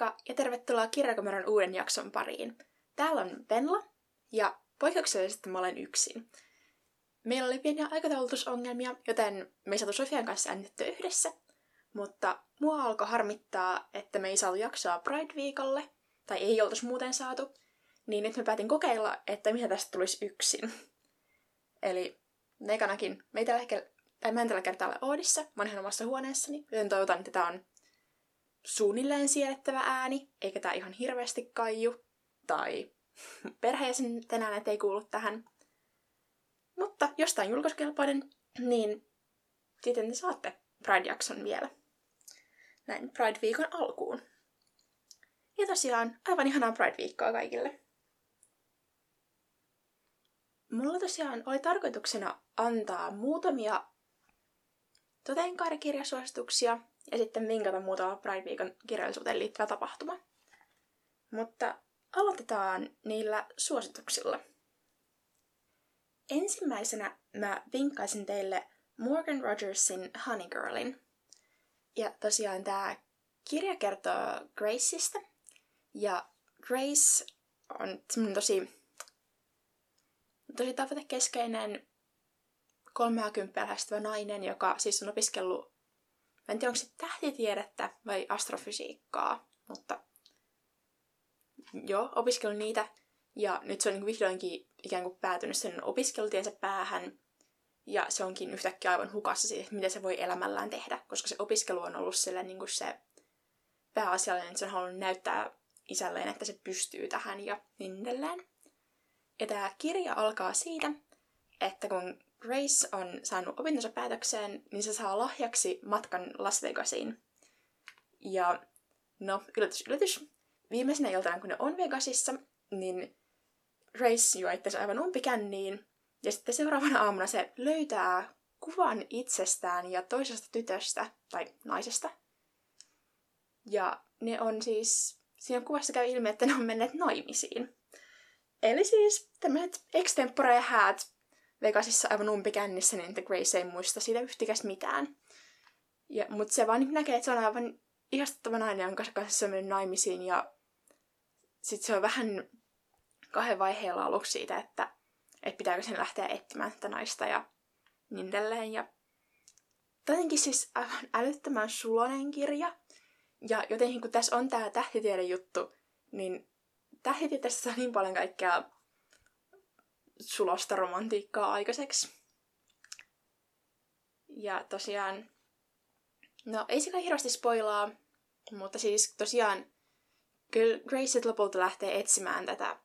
Moikka ja tervetuloa Kirjakomeron uuden jakson pariin. Täällä on Venla ja poikkeuksellisesti mä olen yksin. Meillä oli pieniä aikataulutusongelmia, joten me ei saatu Sofian kanssa äänitettyä yhdessä, mutta mua alkoi harmittaa, että me ei saatu jaksoa Pride-viikolle, tai ei oltaisi muuten saatu, niin nyt mä päätin kokeilla, että mitä tästä tulisi yksin. Eli ekanakin, me ei tällä hetkellä, tai mä en tällä kertaa ole Oodissa, mä oon ihan omassa huoneessani, joten toivotan, että tää on suunnilleen siedettävä ääni, eikä tää ihan hirveästi kaiju, tai perheisen tänään ei kuulu tähän. Mutta jos tää on julkaisukelpoinen, niin sitten te saatte Pride-jakson vielä. Näin Pride-viikon alkuun. Ja tosiaan, aivan ihanaa Pride-viikkoa kaikille. Mulla tosiaan oli tarkoituksena antaa muutamia toteenkaarikirjasuosituksia ja sitten vinkata muutama Pride-viikon kirjallisuuteen liittyvä tapahtuma. Mutta aloitetaan niillä suosituksilla. Ensimmäisenä mä vinkkaisin teille Morgan Rogersin Honey Girlin. Ja tosiaan tämä kirja kertoo Graceista. Ja Grace on tosi, tosi tavoitekeskeinen 30 lähestyvä nainen, joka siis on opiskellut, mä en tiedä onko se tähtitiedettä vai astrofysiikkaa, mutta joo, opiskellut niitä. Ja nyt se on niin vihdoinkin ikään kuin päätynyt sen opiskelutiensä päähän. Ja se onkin yhtäkkiä aivan hukassa siitä, miten se voi elämällään tehdä, koska se opiskelu on ollut sille niin kuin se pääasiallinen, että se on halunnut näyttää isälleen, että se pystyy tähän ja niin edelleen. Ja tämä kirja alkaa siitä, että kun Grace on saanut opintonsa päätökseen, niin se saa lahjaksi matkan Las Vegasiin. Ja no, yllätys, yllätys. Viimeisenä iltana, kun ne on Vegasissa, niin Grace juo itse aivan umpikänniin. Ja sitten seuraavana aamuna se löytää kuvan itsestään ja toisesta tytöstä, tai naisesta. Ja ne on siis, siinä kuvassa käy ilmi, että ne on menneet naimisiin. Eli siis tämmöiset extempore häät Vegasissa aivan umpikännissä, niin että Grace ei muista siitä yhtikäs mitään. Ja, mutta se vaan näkee, että se on aivan ihastuttava nainen, jonka kanssa on mennyt naimisiin. Ja sitten se on vähän kahden vaiheella aluksi siitä, että, että pitääkö sen lähteä etsimään tätä naista ja niin edelleen. Ja jotenkin siis aivan älyttömän sulonen kirja. Ja jotenkin kun tässä on tämä tähtitiede juttu, niin tähtitieteessä on niin paljon kaikkea sulosta romantiikkaa aikaiseksi. Ja tosiaan, no ei sillä hirveästi spoilaa, mutta siis tosiaan kyllä Grace lopulta lähtee etsimään tätä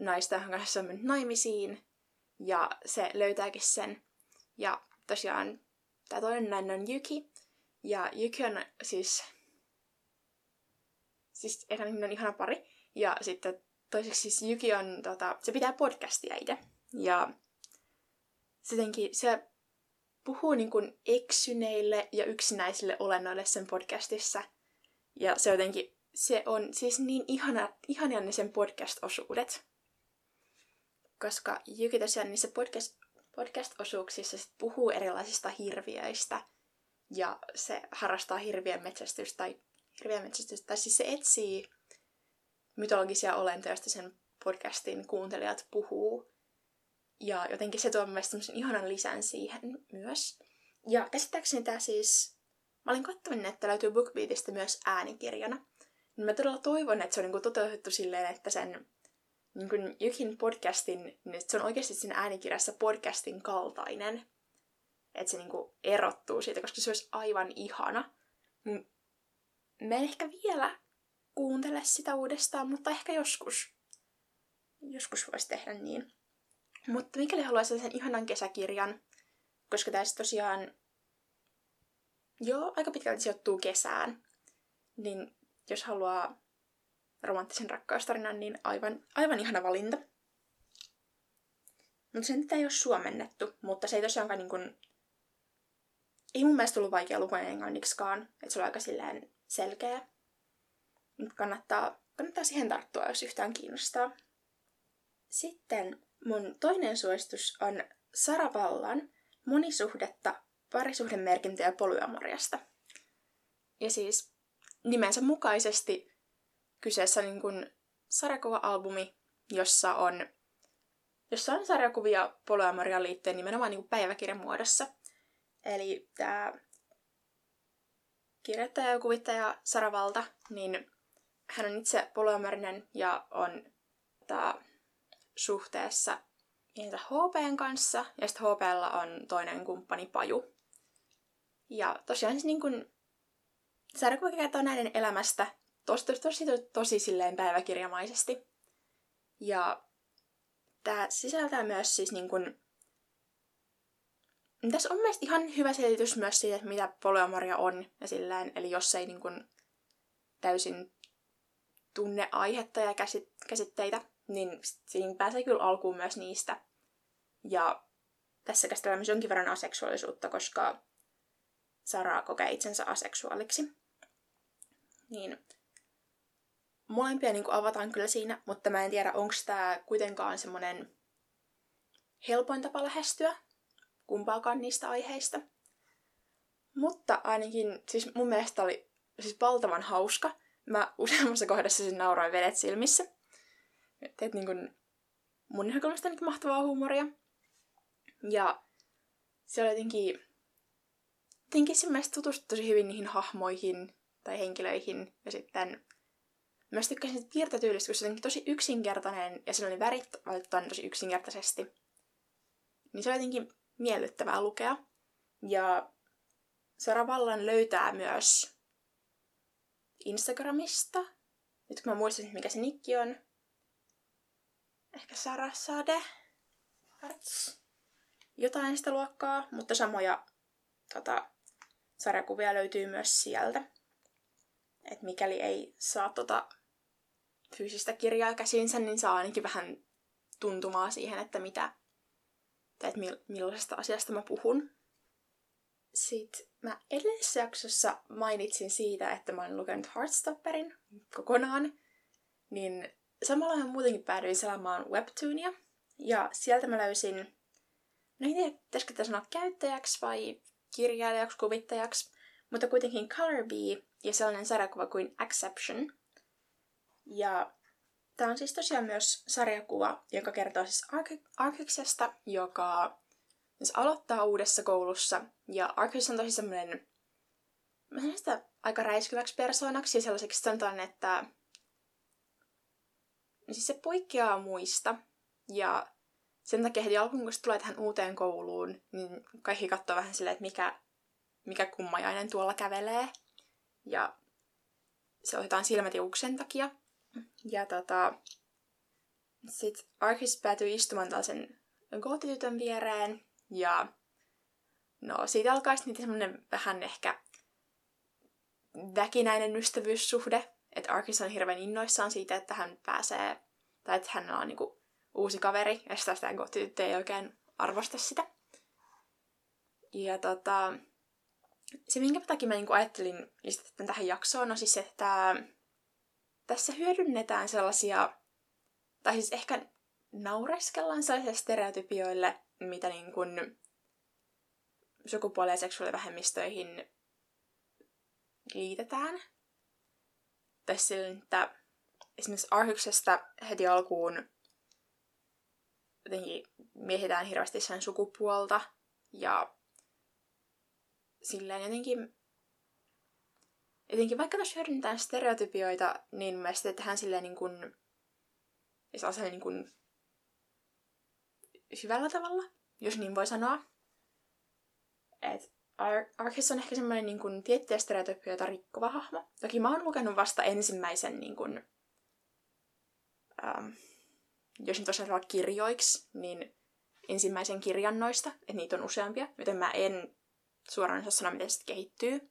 naista, jonka kanssa on mennyt naimisiin, ja se löytääkin sen. Ja tosiaan tämä toinen nainen on Yuki, ja Yuki on siis, siis ekan on ihana pari, ja sitten toiseksi siis Yuki on, tota, se pitää podcastia itse. Ja sittenkin se puhuu niin kuin eksyneille ja yksinäisille olennoille sen podcastissa. Ja se jotenkin, se on siis niin ihana, ihania ne sen podcast-osuudet. Koska Yuki tosiaan niissä podcast, podcast-osuuksissa sit puhuu erilaisista hirviöistä. Ja se harrastaa hirvien metsästystä tai hirvien metsästystä. Tai siis se etsii mytologisia olentoja, joista sen podcastin kuuntelijat puhuu. Ja jotenkin se tuo mielestäni ihanan lisän siihen myös. Ja käsittääkseni tämä siis, mä olin katsonut, että löytyy BookBeatista myös äänikirjana. Niin mä todella toivon, että se on niin toteutettu silleen, että sen niin kuin podcastin, niin se on oikeasti siinä äänikirjassa podcastin kaltainen. Että se niin kuin erottuu siitä, koska se olisi aivan ihana. Mä en ehkä vielä kuuntele sitä uudestaan, mutta ehkä joskus. Joskus voisi tehdä niin. Mutta mikäli haluaisi sen ihanan kesäkirjan, koska tässä tosiaan joo, aika pitkälti sijoittuu kesään, niin jos haluaa romanttisen rakkaustarinan, niin aivan, aivan ihana valinta. Mutta sen ei ole suomennettu, mutta se ei tosiaankaan niin kuin, ei mun mielestä tullut vaikea lukua englanniksikaan, että se on aika silleen selkeä kannattaa, kannattaa siihen tarttua, jos yhtään kiinnostaa. Sitten mun toinen suositus on Sara Vallan monisuhdetta, parisuhdemerkintöjä polyamoriasta. Ja siis nimensä mukaisesti kyseessä niin kuin sarjakuva-albumi, jossa on, jossa on sarjakuvia Polyamoria liittyen nimenomaan niin kuin päiväkirjan muodossa. Eli tämä kirjoittaja ja kuvittaja Sara Valta, niin hän on itse polyamorinen ja on tämä, suhteessa pientä HPn kanssa, ja sitten HPlla on toinen kumppani Paju. Ja tosiaan siis niin kun, sarjakuva kertoo näiden elämästä tosi, tosi, tosi, tosi silleen päiväkirjamaisesti. Ja tämä sisältää myös siis niin kun, tässä on mielestäni ihan hyvä selitys myös siitä, että mitä polyamoria on ja silleen, eli jos ei niin kun, täysin tunne aihetta ja käsitteitä, niin siinä pääsee kyllä alkuun myös niistä. Ja tässä käsitellään myös jonkin verran aseksuaalisuutta, koska Sara kokee itsensä aseksuaaliksi. Niin molempia niin kuin avataan kyllä siinä, mutta mä en tiedä, onko tämä kuitenkaan semmoinen helpoin tapa lähestyä kumpaakaan niistä aiheista. Mutta ainakin, siis mun mielestä oli siis valtavan hauska. Mä useammassa kohdassa siis nauroin vedet silmissä teet niin kuin mun näkökulmasta niin mahtavaa huumoria. Ja se oli jotenkin, jotenkin se mielestä tutustui tosi hyvin niihin hahmoihin tai henkilöihin. Ja sitten myös tykkäsin siitä piirtotyylistä, kun se oli tosi yksinkertainen ja se oli värit valittu tosi yksinkertaisesti. Niin se oli jotenkin miellyttävää lukea. Ja Sara Vallan löytää myös Instagramista. Nyt kun mä muistan, mikä se nikki on, ehkä Sarasade, Arts, jotain sitä luokkaa, mutta samoja tota, sarjakuvia löytyy myös sieltä. Et mikäli ei saa tota fyysistä kirjaa käsinsä, niin saa ainakin vähän tuntumaa siihen, että mitä, tai että millaisesta asiasta mä puhun. Sitten mä edellisessä jaksossa mainitsin siitä, että mä olen lukenut Heartstopperin kokonaan, niin samalla mä muutenkin päädyin selaamaan Webtoonia. Ja sieltä mä löysin, no en tiedä, pitäisikö tätä sanoa käyttäjäksi vai kirjailijaksi, kuvittajaksi, mutta kuitenkin Color Bee ja sellainen sarjakuva kuin Exception. Ja tämä on siis tosiaan myös sarjakuva, joka kertoo siis Arkyksesta, joka siis aloittaa uudessa koulussa. Ja Arkyks on tosi semmoinen, mä sitä aika räiskyväksi persoonaksi ja sellaiseksi sanotaan, että siis se poikkeaa muista. Ja sen takia heti alkuun, kun se tulee tähän uuteen kouluun, niin kaikki katsoo vähän silleen, että mikä, mikä kummajainen tuolla kävelee. Ja se otetaan silmätiuksen takia. Ja tota, sitten Arkis päätyy istumaan tällaisen gootitytön viereen. Ja no, siitä alkaa sitten semmoinen vähän ehkä väkinäinen ystävyyssuhde. Että Arkis on hirveän innoissaan siitä, että hän pääsee, tai että hän on niinku uusi kaveri, ja sitä sitä tyttö ei oikein arvosta sitä. Ja tota, se, minkä takia mä niinku ajattelin lisätä tähän jaksoon, on siis, että tässä hyödynnetään sellaisia, tai siis ehkä naureskellaan sellaisille stereotypioille, mitä niin kuin sukupuoli- ja seksuaalivähemmistöihin liitetään. Tai silleen, että esimerkiksi Arhyksesta heti alkuun jotenkin mietitään hirveästi sen sukupuolta ja silleen jotenkin jotenkin vaikka tuossa hyödynnetään stereotypioita, niin mielestäni tehdään silleen niin kuin, niin kuin hyvällä tavalla, jos niin voi sanoa. Et Ar- Arkis on ehkä semmoinen niin kuin, tiettyjä stereotypioita rikkova hahmo. Toki mä oon lukenut vasta ensimmäisen, niin kuin, ähm, jos nyt tosiaan kirjoiksi, niin ensimmäisen kirjan noista, että niitä on useampia, joten mä en suoraan osaa sanoa, miten se kehittyy.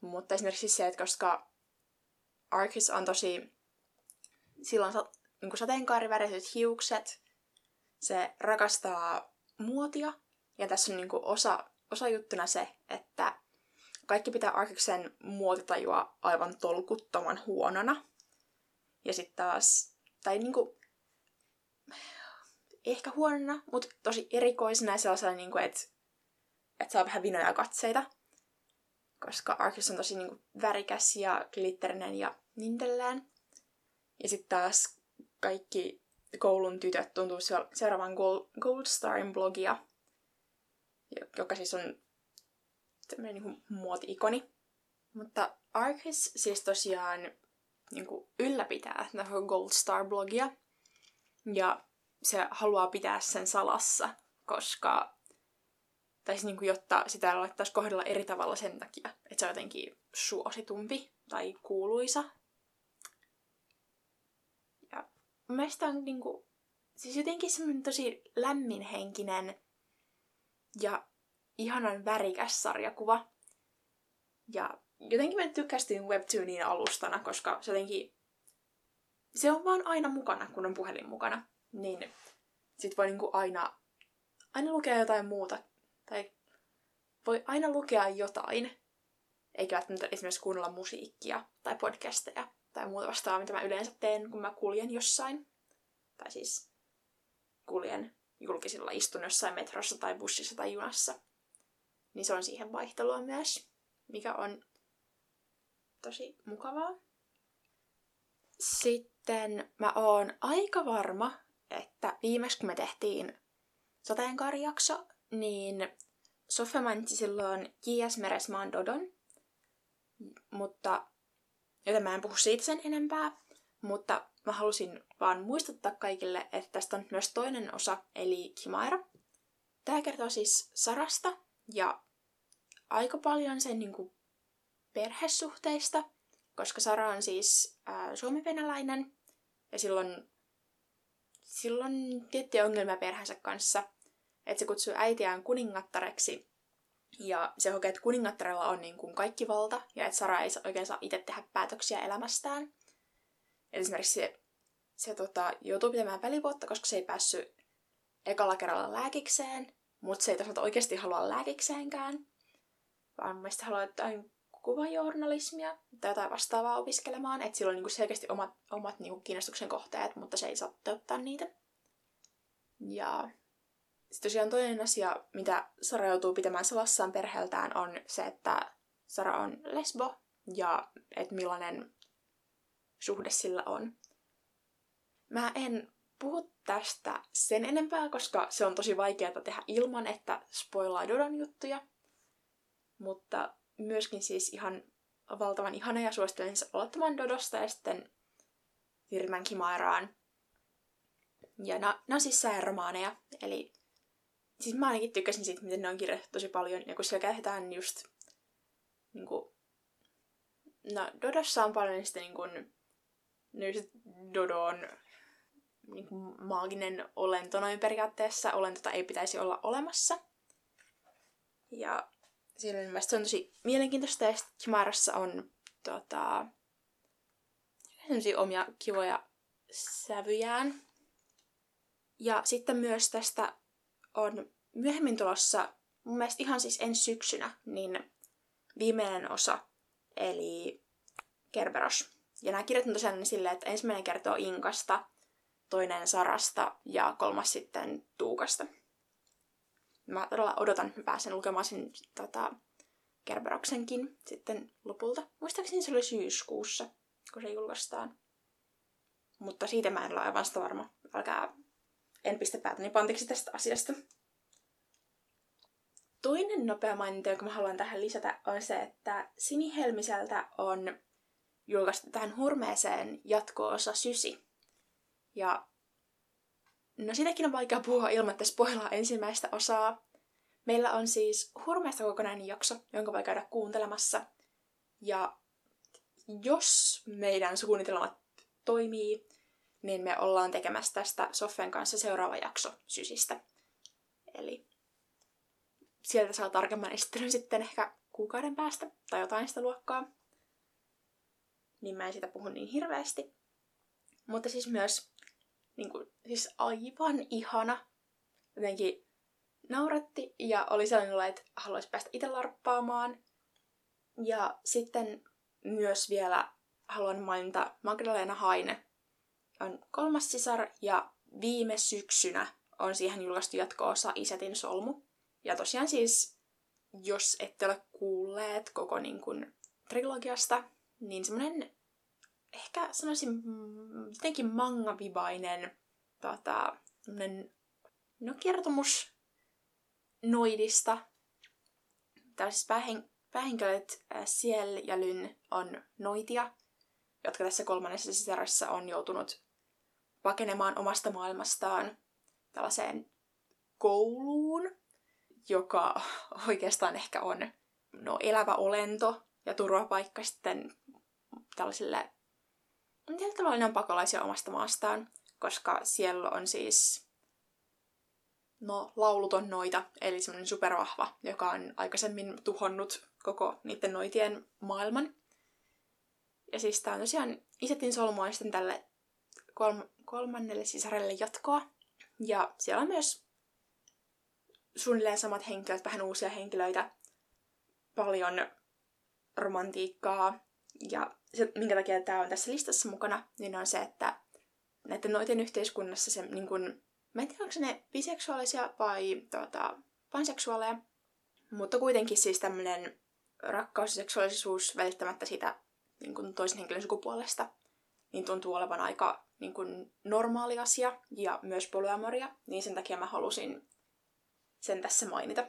Mutta esimerkiksi se, että koska Arkis on tosi, silloin niin sateenkaariväriset hiukset, se rakastaa muotia, ja tässä on niin kuin osa osajuttuna se, että kaikki pitää Arkiksen muotitajua aivan tolkuttoman huonona. Ja sitten taas, tai niinku, ehkä huonona, mutta tosi erikoisena ja sellaisena, niinku, että et saa vähän vinoja katseita. koska Arcus on tosi niinku värikäs ja glitterinen ja nintellään. Ja sitten taas kaikki koulun tytöt tuntuu seuraavan Gold Starin blogia, joka siis on tämmöinen niinku muoti-ikoni. Mutta Arcus siis tosiaan niinku ylläpitää tätä Gold Star-blogia. Ja se haluaa pitää sen salassa, koska tai siis niin kuin, jotta sitä alettaisiin kohdella eri tavalla sen takia, että se on jotenkin suositumpi tai kuuluisa. Ja mielestäni on niin kuin, siis jotenkin semmoinen tosi lämminhenkinen ja ihanan värikäs sarjakuva. Ja jotenkin mä tykkästin Webtoonin alustana, koska se jotenkin... Se on vaan aina mukana, kun on puhelin mukana. Niin sit voi niinku aina, aina lukea jotain muuta. Tai voi aina lukea jotain. Eikä välttämättä esimerkiksi kuunnella musiikkia tai podcasteja tai muuta vastaavaa, mitä mä yleensä teen, kun mä kuljen jossain. Tai siis kuljen julkisilla, istun jossain metrossa tai bussissa tai junassa. Niin se on siihen vaihtelua myös, mikä on tosi mukavaa. Sitten mä oon aika varma, että viimeksi kun me tehtiin sateenkaarijakso, niin Sofia mainitsi silloin J.S. Meresmaan Dodon, mutta, joten mä en puhu siitä sen enempää, mutta mä halusin vaan muistuttaa kaikille, että tästä on myös toinen osa, eli Kimaira. Tämä kertoo siis Sarasta ja aika paljon sen niin kuin, perhesuhteista, koska Sara on siis ää, suomi-venäläinen ja silloin, silloin tiettyjä ongelmia perheensä kanssa, että se kutsuu äitiään kuningattareksi ja se hokee, että kuningattarella on niin kuin kaikki valta ja että Sara ei oikein saa itse tehdä päätöksiä elämästään. Eli esimerkiksi se, se tota, joutuu pitämään välivuotta, koska se ei päässyt ekalla kerralla lääkikseen, mutta se ei toisaalta oikeasti halua lääkikseenkään, vaan mielestäni haluaa jotain kuvajournalismia tai jotain vastaavaa opiskelemaan, että sillä on niinku selkeästi omat, omat niinku kiinnostuksen kohteet, mutta se ei saa toteuttaa niitä. Ja sitten tosiaan toinen asia, mitä Sara joutuu pitämään salassaan perheeltään, on se, että Sara on lesbo ja että millainen suhde sillä on. Mä en puhu tästä sen enempää, koska se on tosi vaikeaa tehdä ilman, että spoilaa Dodon juttuja. Mutta myöskin siis ihan valtavan ihana ja suosittelen siis aloittamaan Dodosta ja sitten Virmän Kimairaan. Ja nämä on siis eli siis mä ainakin tykkäsin siitä, miten ne on kirjoitettu tosi paljon, ja kun siellä käytetään just niin kuin, no Dodossa on paljon sitä niin kuin, no just Dodo on niin kuin, maaginen olento noin periaatteessa, olentota ei pitäisi olla olemassa. Ja siinä on se on tosi mielenkiintoista, ja sitten Chimarassa on tota, sellaisia omia kivoja sävyjään. Ja sitten myös tästä on myöhemmin tulossa, mun mielestä ihan siis ensi syksynä, niin viimeinen osa, eli Kerberos. Ja nämä kirjat on tosiaan silleen, että ensimmäinen kertoo Inkasta, toinen Sarasta ja kolmas sitten Tuukasta. Mä todella odotan, että mä pääsen lukemaan sen tota, Kerberoksenkin sitten lopulta. Muistaakseni se oli syyskuussa, kun se julkaistaan. Mutta siitä mä en ole aivan sitä varma. Älkää, en pistä päätäni pantiksi tästä asiasta. Toinen nopea maininta, jonka mä haluan tähän lisätä, on se, että Sini Helmiseltä on julkaistu tähän hurmeeseen jatko-osa Sysi. Ja no sitäkin on vaikea puhua ilman, että spoilaa ensimmäistä osaa. Meillä on siis hurmeesta kokonainen jakso, jonka voi käydä kuuntelemassa. Ja jos meidän suunnitelmat toimii, niin me ollaan tekemässä tästä Soffen kanssa seuraava jakso sysistä. Eli sieltä saa tarkemman esittelyn sitten ehkä kuukauden päästä tai jotain sitä luokkaa. Niin mä en siitä puhu niin hirveästi. Mutta siis myös niin kuin, siis aivan ihana. Jotenkin nauratti ja oli sellainen että haluaisi päästä itse larppaamaan. Ja sitten myös vielä haluan mainita Magdalena Haine on kolmas sisar ja viime syksynä on siihen julkaistu jatko-osa Isetin solmu. Ja tosiaan siis jos ette ole kuulleet koko niin kuin, trilogiasta, niin semmoinen ehkä sanoisin jotenkin manga-vibainen tota, no, kertomus noidista. Täällä siis päähen, päähenkilöt Siel ja Lyn on noitia, jotka tässä kolmannessa sisarossa on joutunut pakenemaan omasta maailmastaan tällaiseen kouluun, joka oikeastaan ehkä on no, elävä olento ja turvapaikka sitten tällaisille... Tietyllä tavalla on pakolaisia omasta maastaan, koska siellä on siis no, lauluton noita, eli semmoinen supervahva, joka on aikaisemmin tuhonnut koko niiden noitien maailman. Ja siis tää on tosiaan Isetin solmua sitten tälle kolm- kolmannelle sisarelle jatkoa. Ja siellä on myös suunnilleen samat henkilöt, vähän uusia henkilöitä, paljon romantiikkaa. Ja se, minkä takia tämä on tässä listassa mukana, niin on se, että näiden noiden yhteiskunnassa se niin kun, mä en tiedä, onko ne biseksuaalisia vai tuota, panseksuaaleja, mutta kuitenkin siis tämmöinen rakkaus ja seksuaalisuus välittämättä sitä niin kun toisen henkilön sukupuolesta, niin tuntuu olevan aika niin kun, normaali asia ja myös polyamoria, niin sen takia mä halusin sen tässä mainita.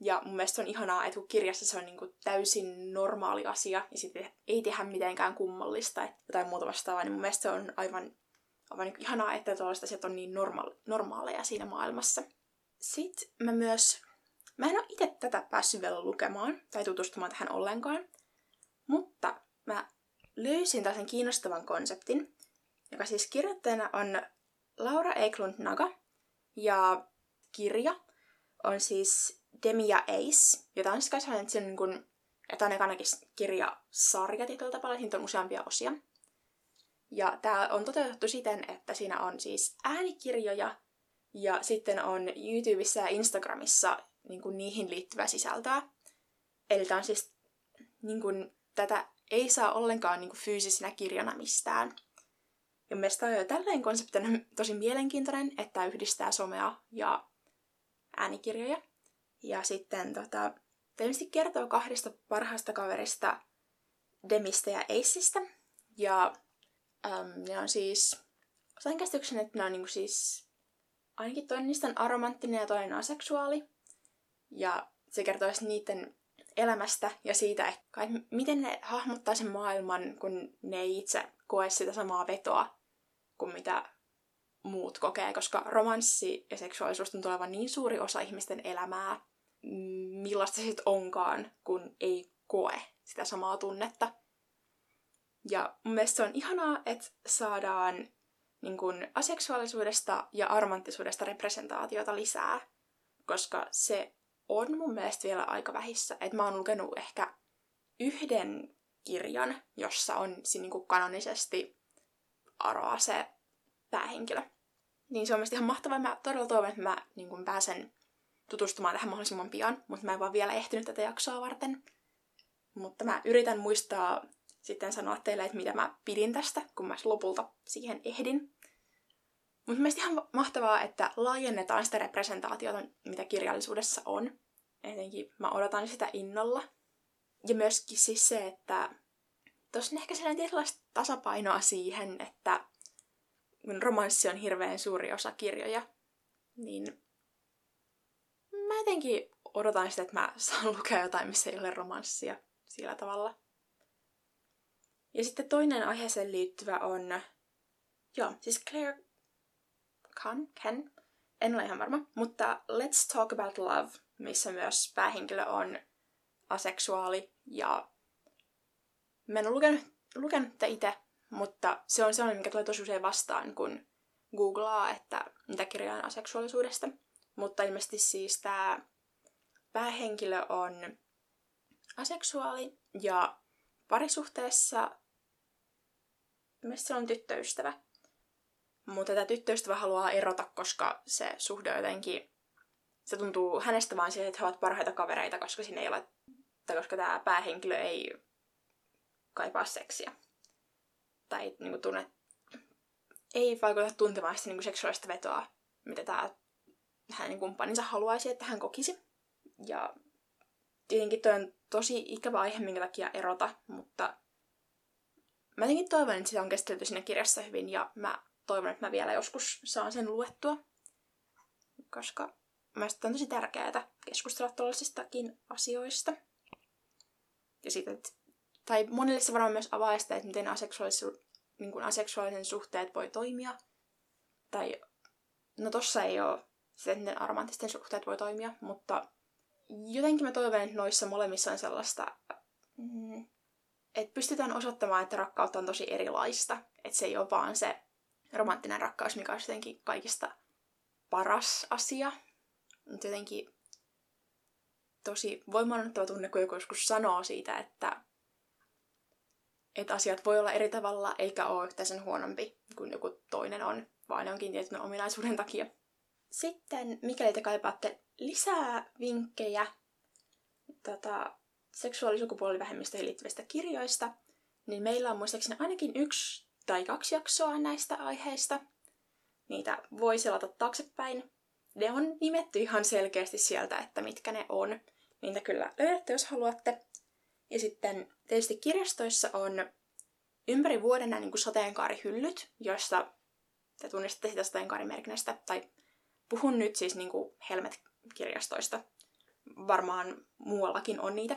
Ja mun mielestä on ihanaa, että kun kirjassa se on niin kuin täysin normaali asia, niin sitten ei tehdä mitenkään kummallista jotain muuta vastaavaa, niin mun mielestä se on aivan, aivan niin ihanaa, että tuollaiset asiat on niin norma- normaaleja siinä maailmassa. Sitten mä myös, mä en ole itse tätä päässyt vielä lukemaan tai tutustumaan tähän ollenkaan, mutta mä löysin tällaisen kiinnostavan konseptin, joka siis kirjoittajana on Laura Eklund Naga, ja kirja on siis Demi ja Ace, jota on siis sellainen, että, se on niin kuin, että on ainakin kirjasarja tietyllä tavalla, siitä on useampia osia. Ja tämä on toteutettu siten, että siinä on siis äänikirjoja ja sitten on YouTubessa ja Instagramissa niin kuin niihin liittyvää sisältöä. Eli tämä on siis, niin kuin, tätä ei saa ollenkaan niin kuin fyysisenä kirjana mistään. Ja mielestäni on jo tällainen konsepti tosi mielenkiintoinen, että yhdistää somea ja äänikirjoja. Ja sitten tota, ilmeisesti kertoo kahdesta parhaasta kaverista, Demistä ja Aceista. Ja äm, ne on siis, sain käsityksen, että ne on niinku siis, ainakin toinen niistä on aromanttinen ja toinen aseksuaali. Ja se kertoo niiden elämästä ja siitä, että miten ne hahmottaa sen maailman, kun ne ei itse koe sitä samaa vetoa kuin mitä muut kokee, koska romanssi ja seksuaalisuus tuntuu olevan niin suuri osa ihmisten elämää, millaista se sitten onkaan, kun ei koe sitä samaa tunnetta. Ja mun mielestä se on ihanaa, että saadaan niin kun, aseksuaalisuudesta ja aromanttisuudesta representaatiota lisää, koska se on mun mielestä vielä aika vähissä. Että mä oon lukenut ehkä yhden kirjan, jossa on niin kuin kanonisesti Aroa se päähenkilö. Niin se on mielestäni ihan mahtavaa. Mä todella toivon, että mä niin kun pääsen tutustumaan tähän mahdollisimman pian, mutta mä en vaan vielä ehtinyt tätä jaksoa varten. Mutta mä yritän muistaa sitten sanoa teille, että mitä mä pidin tästä, kun mä lopulta siihen ehdin. Mutta mielestäni ihan mahtavaa, että laajennetaan sitä representaatiota, mitä kirjallisuudessa on. Etenkin mä odotan sitä innolla. Ja myöskin siis se, että tuossa on ehkä sellainen tietynlaista tasapainoa siihen, että kun romanssi on hirveän suuri osa kirjoja, niin mä jotenkin odotan sitä, että mä saan lukea jotain, missä ei ole romanssia sillä tavalla. Ja sitten toinen aiheeseen liittyvä on, joo, siis Claire Khan, Ken, en ole ihan varma, mutta Let's Talk About Love, missä myös päähenkilö on aseksuaali ja mä en ole lukenut, lukenut itse, mutta se on sellainen, mikä tulee tosi usein vastaan, kun googlaa, että mitä kirjaa on aseksuaalisuudesta. Mutta ilmeisesti siis tämä päähenkilö on aseksuaali ja parisuhteessa ilmeisesti se on tyttöystävä. Mutta tämä tyttöystävä haluaa erota, koska se suhde on jotenkin... Se tuntuu hänestä vaan siihen, että he ovat parhaita kavereita, koska siinä ei ole... Tai koska tämä päähenkilö ei kaipaa seksiä tai niin kuin, tunne, ei vaikuta tuntemaan sitä niin kuin seksuaalista vetoa, mitä tämä hänen kumppaninsa haluaisi, että hän kokisi. Ja tietenkin toi on tosi ikävä aihe, minkä takia erota, mutta mä jotenkin toivon, että sitä on käsitelty siinä kirjassa hyvin ja mä toivon, että mä vielä joskus saan sen luettua, koska mä on tosi tärkeää keskustella tällaisistakin asioista. Ja siitä, että, tai monille se varmaan myös avaa sitä, että miten aseksuaalisu, niin kuin aseksuaalisen suhteet voi toimia. Tai, no tossa ei ole sitä, että miten aromanttisten suhteet voi toimia, mutta jotenkin mä toivon, että noissa molemmissa on sellaista, mm, että pystytään osoittamaan, että rakkautta on tosi erilaista. Että se ei ole vaan se romanttinen rakkaus, mikä on jotenkin kaikista paras asia. Mutta jotenkin tosi voimaannuttava tunne, kun joku joskus sanoo siitä, että, että asiat voi olla eri tavalla, eikä ole yhtä sen huonompi kuin joku toinen on, vaan onkin tietyn ominaisuuden takia. Sitten, mikäli te kaipaatte lisää vinkkejä tota, seksuaali- sukupuolivähemmistöihin liittyvistä kirjoista, niin meillä on muistaakseni ainakin yksi tai kaksi jaksoa näistä aiheista. Niitä voi selata taaksepäin. Ne on nimetty ihan selkeästi sieltä, että mitkä ne on. Niitä kyllä löydätte, jos haluatte. Ja sitten tietysti kirjastoissa on ympäri vuoden nämä niin sateenkaarihyllyt, joista te tunnistatte sitä sateenkaarimerkinnästä. Tai puhun nyt siis niin kuin Helmet-kirjastoista. Varmaan muuallakin on niitä.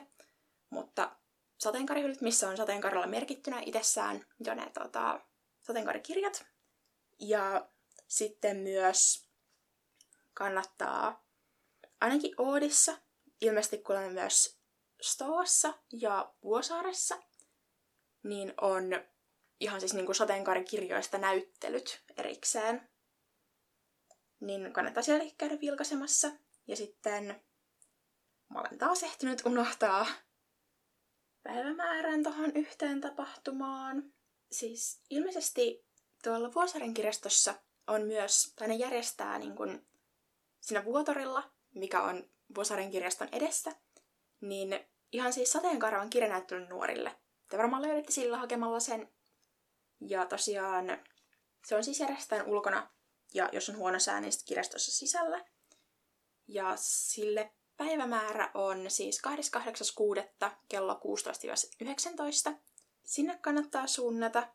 Mutta sateenkaarihyllyt, missä on sateenkaarilla merkittynä itsessään jo ne tota, sateenkaarikirjat. Ja sitten myös kannattaa ainakin Oodissa, ilmeisesti kuulemma myös Stoassa ja Vuosaaressa, niin on ihan siis niin sateenkaarikirjoista näyttelyt erikseen. Niin kannattaa siellä käydä vilkaisemassa. Ja sitten mä olen taas ehtinyt unohtaa päivämäärän tuohon yhteen tapahtumaan. Siis ilmeisesti tuolla Vuosaaren kirjastossa on myös, tai ne järjestää niin kuin siinä Vuotorilla, mikä on Vuosaaren kirjaston edessä, niin ihan siis sateenkaaravan kirjanäyttelyn nuorille. Te varmaan löydätte sillä hakemalla sen. Ja tosiaan se on siis järjestetään ulkona, ja jos on huono sää, niin kirjastossa sisällä. Ja sille Päivämäärä on siis 28.6. kello 16-19. Sinne kannattaa suunnata.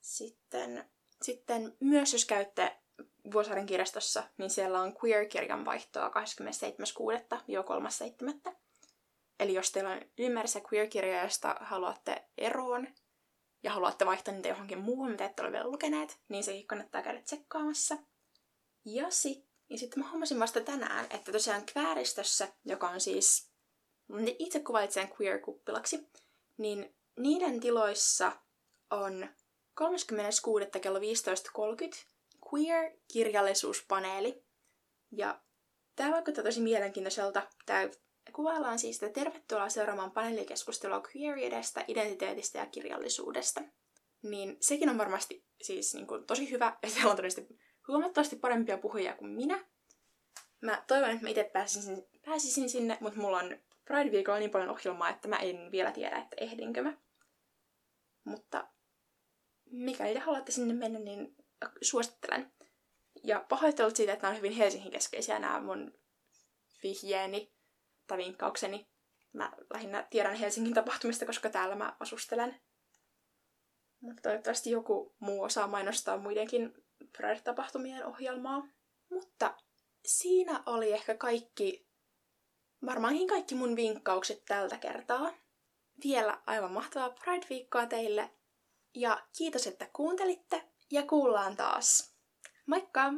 Sitten, sitten myös jos käytte Vuosaaren kirjastossa, niin siellä on queer-kirjan vaihtoa 27.6.-3.7. Eli jos teillä on ylimääräisiä queer-kirjoja, haluatte eroon ja haluatte vaihtaa niitä johonkin muuhun, mitä ette ole vielä lukeneet, niin sekin kannattaa käydä tsekkaamassa. Ja ja sitten mä huomasin vasta tänään, että tosiaan Kvääristössä, joka on siis, itse kuvaitsen queer-kuppilaksi, niin niiden tiloissa on 36. kello 15.30 queer-kirjallisuuspaneeli. Ja tämä vaikuttaa tosi mielenkiintoiselta. Tämä kuvaillaan siis, että tervetuloa seuraamaan paneelikeskustelua queeriedestä, identiteetistä ja kirjallisuudesta. Niin sekin on varmasti siis niin kuin, tosi hyvä, ja siellä on todennäköisesti huomattavasti parempia puhujia kuin minä. Mä toivon, että mä itse pääsisin, pääsisin sinne, mutta mulla on Pride-viikolla niin paljon ohjelmaa, että mä en vielä tiedä, että ehdinkö mä. Mutta mikäli te haluatte sinne mennä, niin suosittelen. Ja pahoittelut siitä, että nämä on hyvin Helsingin keskeisiä nämä mun vihjeeni tai vinkkaukseni. Mä lähinnä tiedän Helsingin tapahtumista, koska täällä mä asustelen. Mutta toivottavasti joku muu osaa mainostaa muidenkin Pride-tapahtumien ohjelmaa. Mutta siinä oli ehkä kaikki, varmaankin kaikki mun vinkkaukset tältä kertaa. Vielä aivan mahtavaa Pride-viikkoa teille. Ja kiitos, että kuuntelitte. Ja kuullaan taas. Moikka!